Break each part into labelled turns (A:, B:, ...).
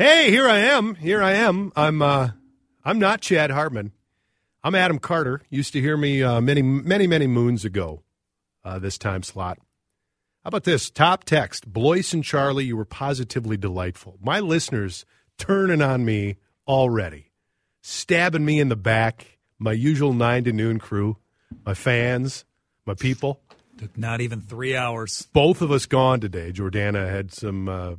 A: Hey, here I am. Here I am. I'm uh I'm not Chad Hartman. I'm Adam Carter. Used to hear me uh, many many many moons ago. Uh, this time slot. How about this top text? Blois and Charlie, you were positively delightful. My listeners turning on me already, stabbing me in the back. My usual nine to noon crew, my fans, my people.
B: Took not even three hours.
A: Both of us gone today. Jordana had some uh,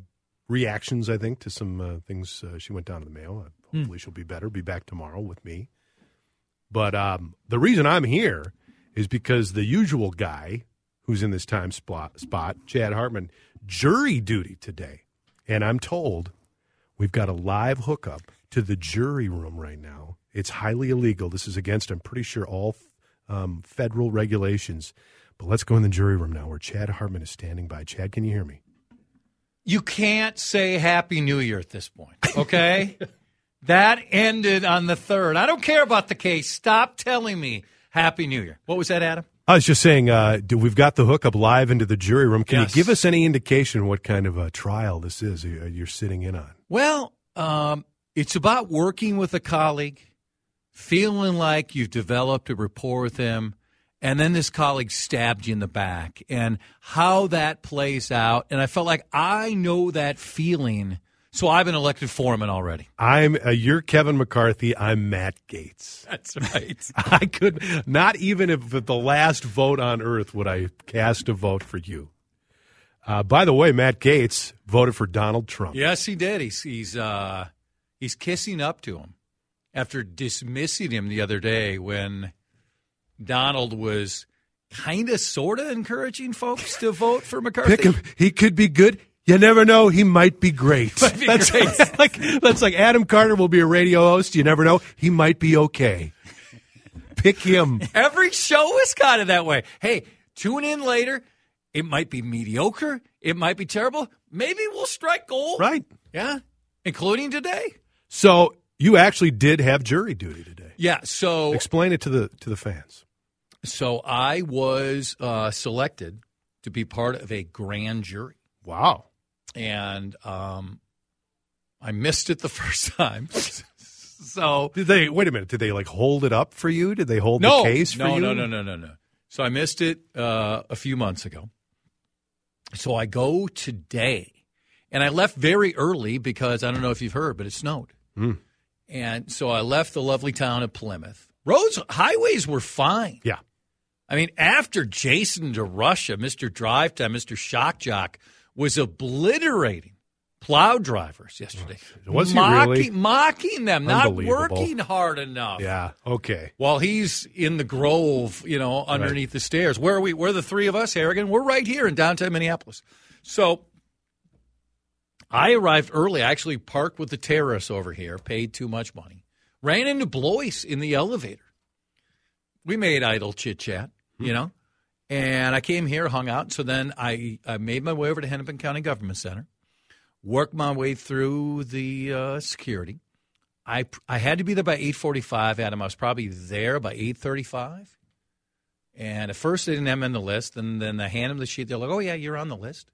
A: reactions, I think, to some uh, things uh, she went down to the mail. Hopefully, she'll be better. Be back tomorrow with me. But um, the reason I'm here is because the usual guy who's in this time spot, spot, Chad Hartman, jury duty today. And I'm told we've got a live hookup to the jury room right now. It's highly illegal. This is against, I'm pretty sure, all um, federal regulations. But let's go in the jury room now where Chad Hartman is standing by. Chad, can you hear me?
B: You can't say Happy New Year at this point, okay? that ended on the third. I don't care about the case. Stop telling me Happy New Year. What was that, Adam?
A: I was just saying, uh, do- we've got the hookup live into the jury room. Can
B: Yes.
A: you give us any indication what kind of a trial this is you- you're sitting in on?
B: Well, um, it's about working with a colleague, feeling like you've developed a rapport with him, and then this colleague stabbed you in the back, and how that plays out. And I felt like I know that feeling, so I've been elected foreman already.
A: I'm uh, you're Kevin McCarthy. I'm Matt Gaetz.
B: That's right.
A: I could not even if the last vote on earth would I cast a vote for you. Uh, by the way, Matt Gaetz voted for Donald Trump.
B: yes, he did. He's he's uh, he's kissing up to him after dismissing him the other day when Donald was kind of sort of encouraging folks to vote for McCarthy.
A: Pick him. He could be good. You never know. He might be great.
B: be
A: that's
B: great.
A: like that's like Adam Carter will be a radio host. You never know. He might be okay. Pick him.
B: Every show is kind of that way. Hey, tune in later. It might be mediocre. It might be terrible. Maybe we'll strike gold.
A: Right.
B: Yeah. Including today.
A: So you actually did have jury duty today.
B: Yeah. So
A: Explain it to the to the fans.
B: So I was uh, selected to be part of a grand jury.
A: Wow.
B: And um, I missed it the first time. so
A: Did they wait a minute? Did they like hold it up for you? Did they hold
B: no,
A: the case for
B: no,
A: you?
B: no, no, no, no, no. No. So I missed it uh, a few months ago. So I go today, and I left very early because I don't know if you've heard, but it snowed.
A: Hmm.
B: And so I left the lovely town of Plymouth. Roads, highways were fine.
A: Yeah.
B: I mean, after Jason DeRusha, Mr. Drive Time, Mr. Shock Jock was obliterating plow drivers yesterday.
A: Oh, was he
B: mocking,
A: really?
B: Mocking them, not working hard enough
A: Yeah. Okay.
B: while he's in the grove, you know, underneath the stairs. Where are we? Where are the three of us, Harrigan? We're right here in downtown Minneapolis. So I arrived early. I actually parked with the terrorists over here, paid too much money, ran into Blois in the elevator. We made idle chit chat, you know, and I came here, hung out. So then I, I made my way over to Hennepin County Government Center, worked my way through the uh, security. I I had to be there by eight forty five, Adam. I was probably there by eight thirty five. And at first they didn't have me on the list, and then they hand them the sheet. They're like, "Oh yeah, you're on the list."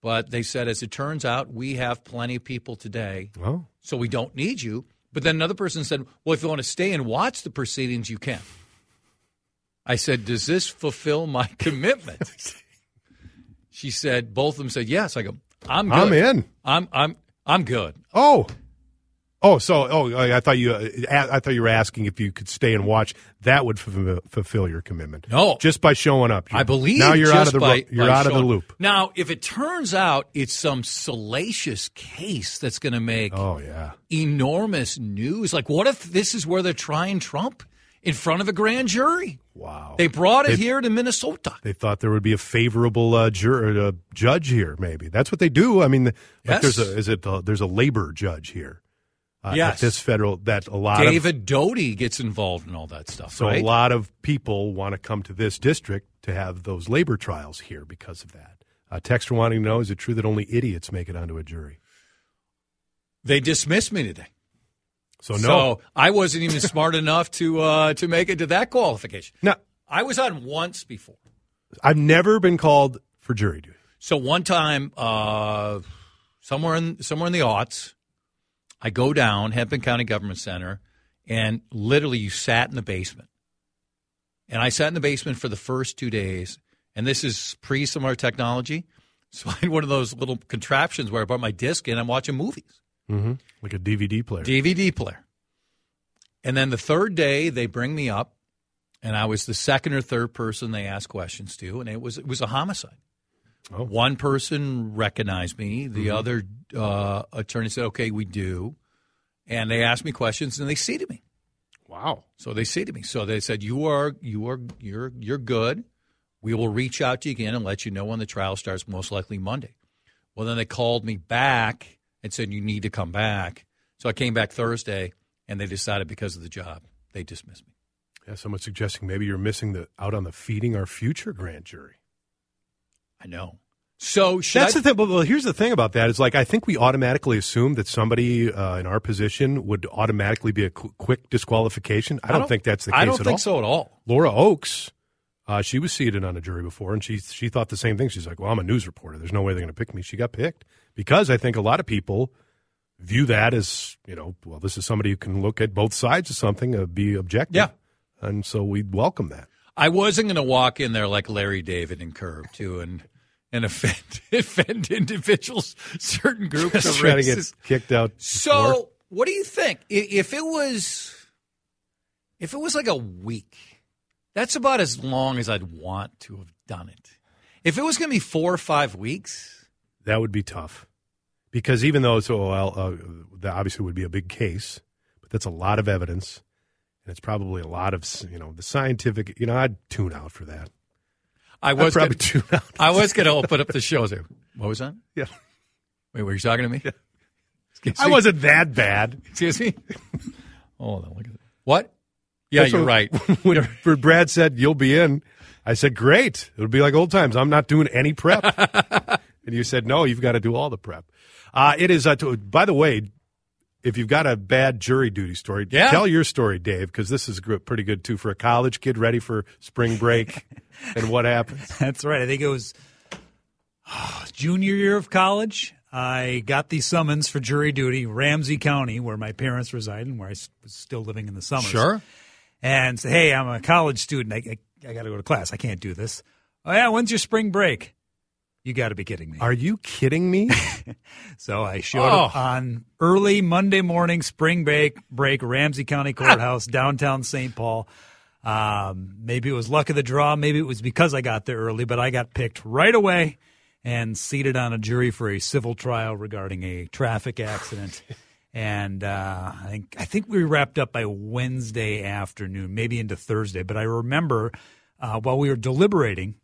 B: But they said, as it turns out, we have plenty of people today,
A: Oh.
B: so we don't need you. But then another person said, "Well, if you want to stay and watch the proceedings, you can." I said, "Does this fulfill my commitment?" she said, "Both of them said yes." I go, "I'm good.
A: I'm in.
B: I'm I'm I'm good."
A: Oh. Oh, so oh, I thought you. Uh, I thought you were asking if you could stay and watch. That would fulfill, fulfill your commitment.
B: No.
A: just by showing up.
B: I believe
A: now you're out of the
B: by,
A: you're
B: by
A: out of the loop.
B: Now, if it turns out it's some salacious case that's going to make
A: Oh yeah.
B: enormous news, like what if this is where they're trying Trump in front of a grand jury?
A: Wow.
B: They brought it
A: They-
B: here to Minnesota.
A: They thought there would be a favorable uh, jur- uh, judge here. Maybe that's what they do. I mean,
B: Yes.
A: there's a is it uh, there's a labor judge here. Uh,
B: Yes.
A: At this federal that a lot of
B: David Doty gets involved in all that stuff,
A: so
B: right?
A: a lot of people want to come to this district to have those labor trials here because of that. Uh, Texter wanting to know: Is it true that only idiots make it onto a jury?
B: they dismissed me today.
A: So no.
B: So I wasn't even smart enough to uh, to make it to that qualification.
A: No,
B: I was on once before.
A: I've never been called for jury duty.
B: So one time, uh, somewhere in somewhere in the aughts, I go down Hennepin County Government Center, and literally you sat in the basement. And I sat in the basement for the first two days, and this is pre similar technology. So I had one of those little contraptions where I brought my disc in. I'm watching movies,
A: Mm-hmm. Like a DVD player.
B: DVD player. And then the third day, they bring me up, and I was the second or third person they asked questions to, and it was it was a homicide.
A: Oh.
B: One person recognized me. The other uh, attorney said, "Okay, we do," and they asked me questions, and they seated me.
A: wow.
B: So they seated me. So they said, "You are you are you're you're good. We will reach out to you again and let you know when the trial starts, most likely Monday." Well, then they called me back and said, "You need to come back." So I came back Thursday, and they decided because of the job, they dismissed me.
A: Yeah, someone's suggesting maybe you're missing the out on the feeding our future grand jury.
B: I know. So
A: That's
B: I,
A: the thing. Well, here's the thing about that is like I think we automatically assume that somebody uh, in our position would automatically be a qu- quick disqualification. I don't, think that's the case
B: I don't
A: at
B: think
A: all.
B: so at all.
A: Laura Oakes, uh, she was seated on a jury before, and she she thought the same thing. She's like, "Well, I'm a news reporter. There's no way they're going to pick me." She got picked because I think a lot of people view that as you know, well, this is somebody who can look at both sides of something, uh, be objective.
B: Yeah.
A: and so we welcome that.
B: I wasn't going to walk in there like Larry David and Curb too, and and offend offend individuals, certain groups of
A: Just trying to get
B: races.
A: kicked out.
B: So, what do you think? If it was, if it was like a week, that's about as long as I'd want to have done it. If it was going to be four or five weeks,
A: That would be tough because even though so well, uh, that obviously would be a big case, but that's a lot of evidence, and it's probably a lot of you know the scientific. You know, I'd tune out for that.
B: I
A: I'd
B: was
A: probably
B: gonna,
A: tune out.
B: I was going to open up the show there. What was that?
A: Yeah.
B: Wait, were you talking to me? Excuse
A: I wasn't that bad.
B: Excuse me. Hold on. Look at that. What? Yeah,
A: That's
B: you're
A: what-
B: right.
A: when, when Brad said you'll be in, I said great. It'll be like old times. I'm not doing any prep, and you said no. You've got to do all the prep. Uh, it is. Uh, to, by the way, if you've got a bad jury duty story,
B: Yeah.
A: tell your story, Dave, because this is pretty good too for a college kid ready for spring break and what happens.
C: That's right. I think it was junior year of college. I got the summons for jury duty, Ramsey County, where my parents reside and where I was still living in the summers.
B: Sure.
C: And say, hey, I'm a college student. I, I, I got to go to class. I can't do this. Oh, yeah. When's your spring break? You got to be kidding me.
A: Are you kidding me?
C: So I showed up
B: Oh.
C: on early Monday morning, spring break, break, Ramsey County Courthouse, downtown St. Paul. Um, maybe it was luck of the draw. Maybe it was because I got there early, but I got picked right away and seated on a jury for a civil trial regarding a traffic accident. and uh, I think I think we wrapped up by Wednesday afternoon, maybe into Thursday. But I remember uh, while we were deliberating,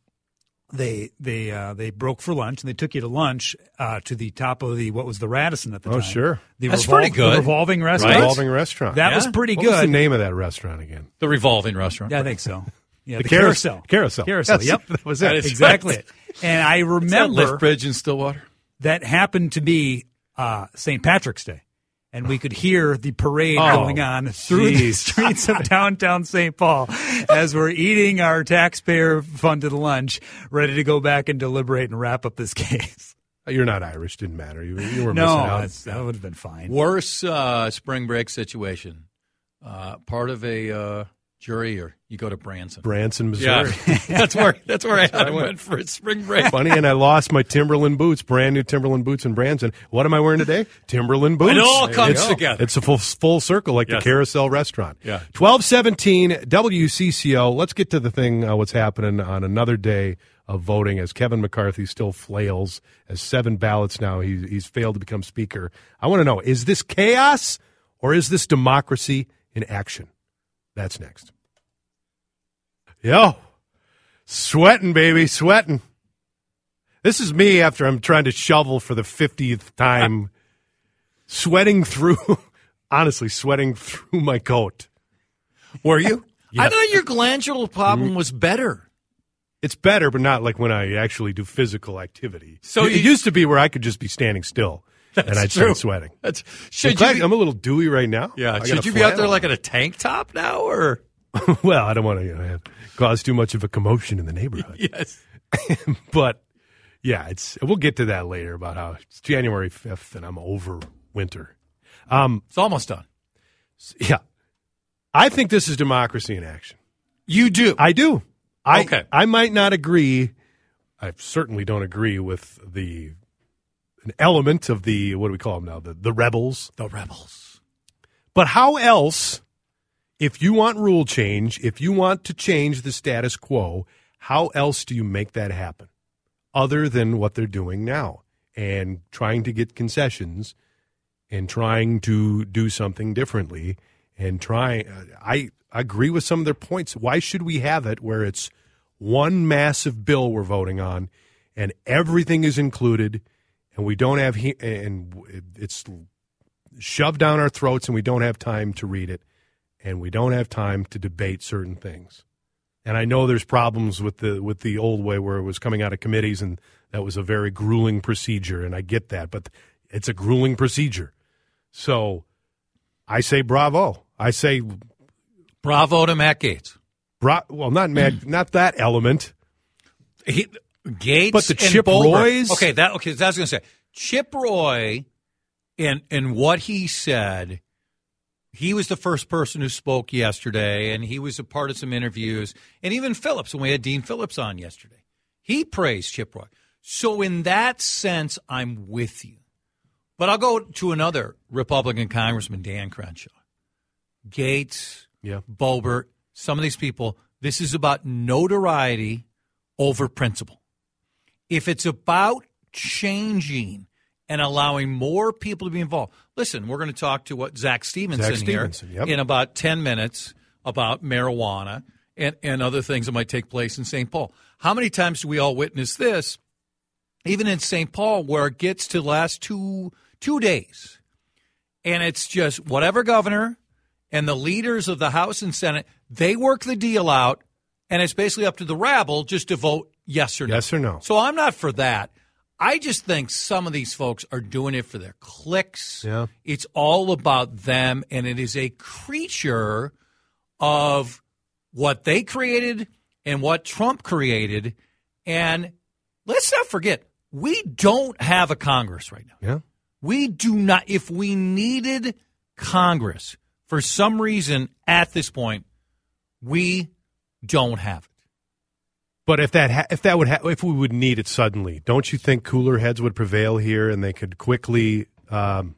C: they they uh, they broke for lunch and they took you to lunch uh, to the top of the what was the Radisson at the
A: Oh,
C: time.
A: Oh sure.
C: the
B: That's pretty
C: the
B: good.
C: revolving restaurant.
A: Revolving restaurant.
C: That
B: Yeah?
C: was pretty
A: what was the name of that restaurant again?
B: The revolving restaurant.
C: Yeah, I think so. Yeah, the,
A: carousel.
C: carousel.
A: Carousel.
C: Carousel.
A: Yes,
C: Yep,
A: that was
B: That
C: exactly.
B: right.
C: And I
B: Is that
C: remember
B: lift bridge in Stillwater.
C: that happened to be uh, St. Patrick's Day. And we could hear the parade
A: Oh,
C: going on through the streets of downtown St. Paul as we're eating our taxpayer funded lunch, ready to go back and deliberate and wrap up this case.
A: You're not Irish. Didn't matter. You, you were
C: No,
A: missing out.
C: that would have been fine.
B: Worse uh, spring break situation. Uh, part of a uh, jury, or you go to Branson.
A: Branson, Missouri.
B: Yeah, that's where that's where I had
A: I went.
B: went for a spring break.
A: Funny, and I lost my Timberland boots, brand new Timberland boots in Branson. What am I wearing today? Timberland boots.
B: It all
A: There
B: comes
A: you
B: together.
A: It's a full full circle, like
B: Yes.
A: the Carousel Restaurant.
B: Yeah.
A: twelve seventeen WCCO. Let's get to the thing. Uh, what's happening on another day of voting? As Kevin McCarthy still flails as seven ballots now, he's he's failed to become speaker. I want to know: is this chaos or is this democracy in action? That's next. Yo, sweating, baby, sweating. This is me after I'm trying to shovel for the 50th time, sweating through, honestly, sweating through my coat.
B: Were you? I thought your glandular problem mm. was better.
A: It's better, but not like when I actually do physical activity.
B: So
A: it,
B: you-
A: it used to be where I could just be standing still and I'd
B: true.
A: start sweating.
B: That's
A: I'm,
B: should you? Be,
A: I'm a little dewy right now.
B: Yeah,
A: got
B: should you be out there like in a tank top now, or
A: well, I don't want to you know, cause too much of a commotion in the neighborhood.
B: yes?
A: but yeah, it's we'll get to that later about how it's January fifth and I'm over winter. Um,
B: It's almost done.
A: yeah, I think this is democracy in action.
B: You do.
A: I do. I,
B: Okay.
A: I might not agree. I certainly don't agree with the an element of the what do we call them now the the rebels.
B: the rebels.
A: But how else, if you want rule change, if you want to change the status quo, how else do you make that happen, other than what they're doing now and trying to get concessions and trying to do something differently and trying? Uh, I agree with some of their points. Why should we have it where it's one massive bill we're voting on and everything is included and we don't have he- and it's shoved down our throats and we don't have time to read it and we don't have time to debate certain things. And I know there's problems with the with the old way where it was coming out of committees and that was a very grueling procedure and I get that, but it's a grueling procedure. So I say bravo. I say
B: Bravo to Matt Gaetz.
A: bra- well not Matt, not that element.
B: He, Gaetz,
A: But the
B: and
A: Chip Roys?
B: Okay, that okay. That's what I was going to say. Chip Roy, and and what he said, he was the first person who spoke yesterday, and he was a part of some interviews, and even Phillips when we had Dean Phillips on yesterday, he praised Chip Roy. So in that sense, I'm with you. But I'll go to another Republican Congressman, Dan Crenshaw, Gaetz,
A: Yeah.
B: Boebert, some of these people, this is about notoriety over principle. If it's about changing and allowing more people to be involved, listen, we're going to talk to what Zack Stephenson,
A: Zack
B: here
A: yep.
B: in about 10 minutes about marijuana and, and other things that might take place in St. Paul. How many times do we all witness this, even in St. Paul, where it gets to last two, two days? And it's just whatever governor and the leaders of the House and Senate, they work the deal out, and it's basically up to the rabble just to vote yes or no.
A: Yes or no.
B: So I'm not for that. I just think some of these folks are doing it for their clicks.
A: Yeah.
B: It's all about them, and it is a creature of what they created and what Trump created. And let's not forget, we don't have a Congress right now.
A: Yeah.
B: We do not. If we needed Congress for some reason at this point, we don't have it.
A: But if that ha- if that would ha- if we would need it suddenly, don't you think cooler heads would prevail here and they could quickly um,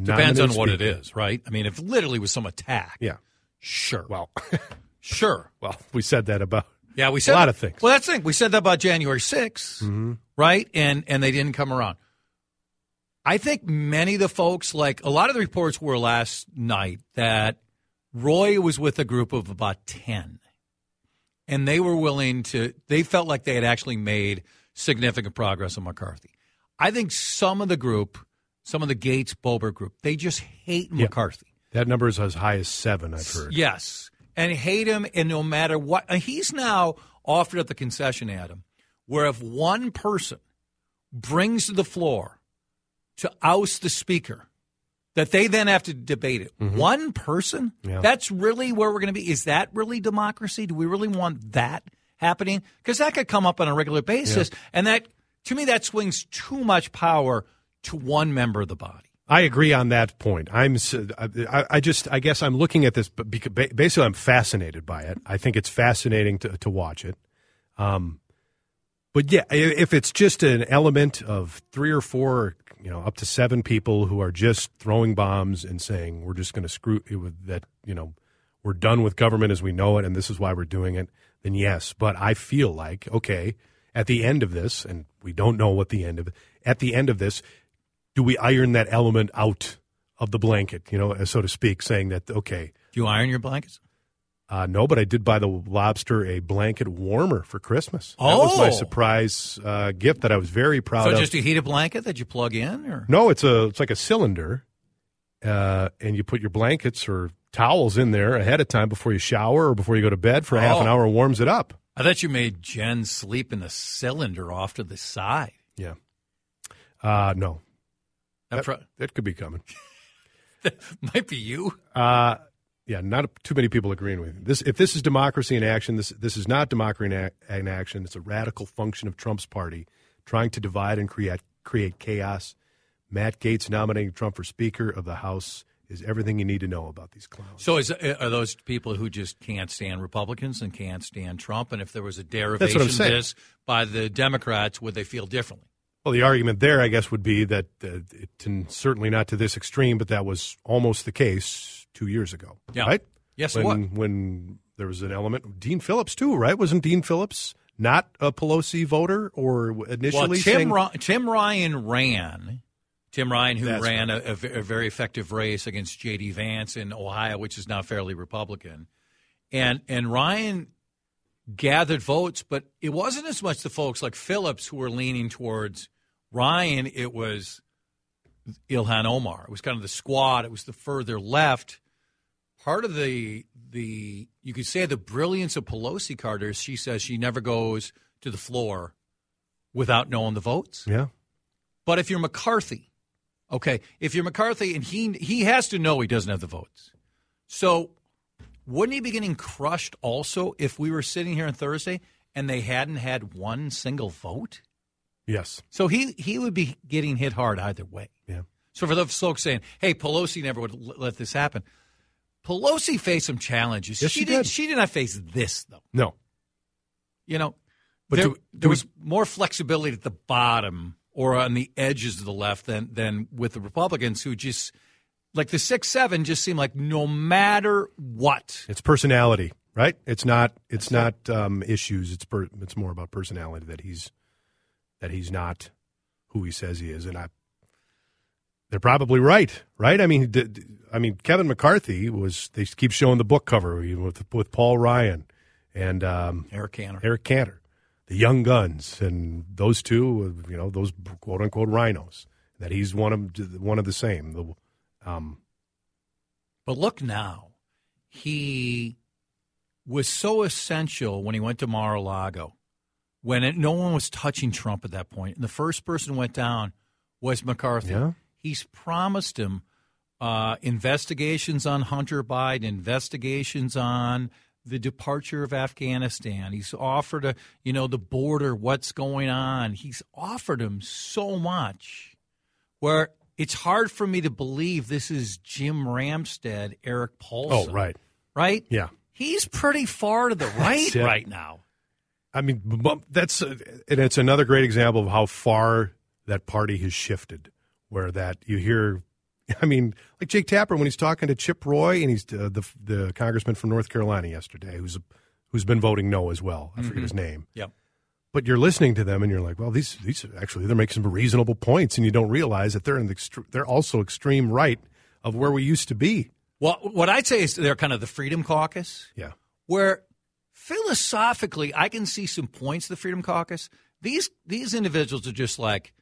B: Depends on what it
A: speaker?
B: is, right? I mean, if literally was some attack,
A: Yeah.
B: sure.
A: Well,
B: sure.
A: well, we said that about
B: Yeah, we said a
A: lot of things.
B: Well, that's the thing. We said that about January 6th, right? And and they didn't come around. I think many of the folks, like a lot of the reports were last night that Roy was with a group of about ten, and they were willing to. They felt like they had actually made significant progress on McCarthy. I think some of the group, some of the Gaetz Boebert group, they just hate McCarthy.
A: that number is as high as seven. I've heard.
B: Yes, and hate him, and no matter what, he's now offered at the concession, Adam, where if one person brings to the floor to oust the speaker, that they then have to debate it. One person?
A: Yeah.
B: That's really where we're going to be. Is that really democracy? Do we really want that happening? Because that could come up on a regular basis, and that to me that swings too much power to one member of the body.
A: I agree on that point. I'm, I just, I guess I'm looking at this, but basically I'm fascinated by it. I think it's fascinating to, to watch it. Um, but yeah, if it's just an element of three or four, you know, up to seven people who are just throwing bombs and saying we're just going to screw it with that, you know, we're done with government as we know it, and this is why we're doing it. Then yes, but I feel like okay, at the end of this, and we don't know what the end of at the end of this, do we iron that element out of the blanket, you know, so to speak, saying that okay,
B: Do you iron your blankets?
A: Uh, no, but I did buy the lobster a blanket warmer for Christmas. Oh. That was my
B: Oh.
A: surprise uh, gift that I was very proud
B: So
A: of.
B: So just a heated blanket that you plug in, or
A: no, it's a it's like a cylinder, uh, and you put your blankets or towels in there ahead of time before you shower or before you go to bed for half an
B: Oh.
A: hour. and warms it up.
B: I thought you made Jen sleep in the cylinder off to the side.
A: Yeah. Uh, no,
B: That pro-
A: it could be coming.
B: that might be you.
A: Uh, yeah, not too many people agreeing with me. This, if this is democracy in action, this this is not democracy in, action. It's a radical function of Trump's party trying to divide and create create chaos Matt Gaetz nominating Trump for Speaker of the House is everything you need to know about these clowns.
B: So is are those people who just can't stand Republicans and can't stand Trump? And if there was a derivation of this by the Democrats, would they feel differently?
A: Well, the argument there, I guess, would be that uh, it, certainly not to this extreme, but that was almost the case two years ago,
B: Yeah.
A: right?
B: Yes,
A: when when there was an element, Dean Phillips too, right? Wasn't Dean Phillips not a Pelosi voter or initially?
B: Well, Tim,
A: saying,
B: Tim Ryan ran. Tim Ryan, who
A: That's
B: ran
A: right.
B: a a very effective race against J.D. Vance in Ohio, which is now fairly Republican, and and Ryan gathered votes, but it wasn't as much the folks like Phillips who were leaning towards Ryan. It was Ilhan Omar. It was kind of the squad. It was the further left. Part of the the you could say the brilliance of Pelosi Carter is she says she never goes to the floor without knowing the votes.
A: yeah,
B: But if you're McCarthy, okay, if you're McCarthy and he he has to know he doesn't have the votes. So wouldn't he be getting crushed also if we were sitting here on Thursday and they hadn't had one single vote?
A: yes,
B: So he he would be getting hit hard either way.
A: yeah.
B: So for those folks saying, "Hey, Pelosi never would let this happen," Pelosi faced some challenges.
A: Yes, she
B: did.
A: did.
B: She did not face this though.
A: No,
B: You know,
A: But
B: there,
A: do- do
B: there
A: we-
B: was more flexibility at the bottom or on the edges of the left than than with the Republicans, who just like the six seven just seemed like no matter what.
A: it's personality, right? It's not. It's not um, issues. It's per, it's more about personality that he's that he's not who he says he is, and I. They're probably right, right? I mean, d- d- I mean, Kevin McCarthy was. They keep showing the book cover with with Paul Ryan and um,
B: Eric Cantor.
A: Eric Cantor, the Young Guns, and those two, you know, those quote unquote RINOs. That he's one of one of the same. The um,
B: But look now, he was so essential when he went to Mar-a-Lago, when it, no one was touching Trump at that point, and the first person went down was McCarthy.
A: Yeah.
B: He's promised him uh, investigations on Hunter Biden, investigations on the departure of Afghanistan. He's offered a, you know, the border, what's going on. He's offered him so much where it's hard for me to believe this is Jim Ramstad, Erik Paulsen.
A: oh right,
B: Right?
A: yeah.
B: He's pretty far to the right right now.
A: I mean, that's uh, and it's another great example of how far that party has shifted. Where that you hear, I mean, like Jake Tapper when he's talking to Chip Roy and he's uh, the the congressman from North Carolina yesterday, who's who's been voting no as well. I forget his name.
B: Yep.
A: But you're listening to them and you're like, well, these these actually they're making some reasonable points, and you don't realize that they're in the extre- they're also extreme right of where we used to be.
B: Well, what I'd say is they're kind of the Freedom Caucus.
A: Yeah.
B: where philosophically I can see some points of the Freedom Caucus. These these individuals are just like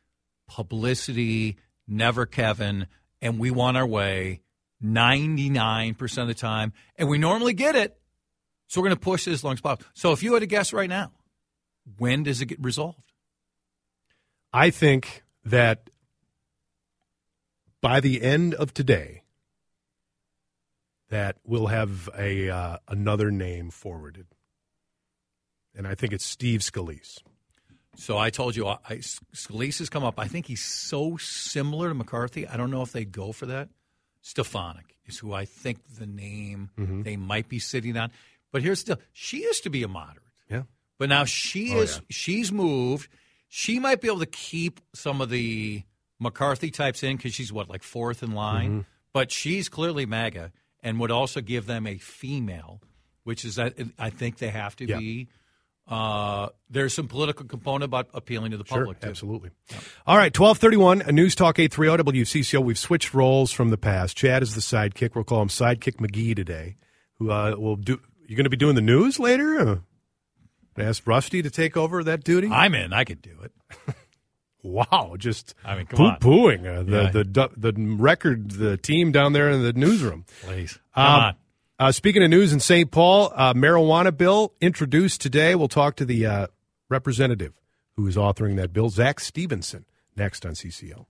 B: publicity, never Kevin, and we want our way 99% of the time, and we normally get it. So we're going to push it as long as possible. So if you had to guess right now, when does it get resolved?
A: I think that by the end of today, that we'll have a uh, another name forwarded, and I think it's Steve Scalise.
B: So I told you, I, I, Scalise has come up. I think he's so similar to McCarthy. I don't know if they go for that. Stefanik is who I think the name
A: Mm-hmm.
B: they might be sitting on. But here's the she used to be a moderate,
A: Yeah,
B: but now she
A: Oh,
B: is
A: yeah.
B: she's moved. She might be able to keep some of the McCarthy types in because she's what like fourth in line,
A: Mm-hmm.
B: but she's clearly MAGA and would also give them a female, which is I, I think they have to
A: Yeah.
B: be. Uh, there's some political component about appealing to the
A: sure,
B: public. too.
A: absolutely. All right, twelve thirty one, a News Talk eight three zero WCCO. We've switched roles from the past. Chad is the sidekick. We'll call him Sidekick McGee today. Who uh, will do? You're going to be doing the news later. Uh, ask Rusty to take over that duty.
B: I'm in. I could do it.
A: Wow, just
B: I mean, come
A: poo pooing uh, the,
B: Yeah.
A: the the the record the team down there in the newsroom.
B: Please. Come
A: Um,
B: on.
A: Uh, speaking of news in St. Paul, uh, marijuana bill introduced today. We'll talk to the uh, representative who is authoring that bill, Zack Stephenson, next on CCO.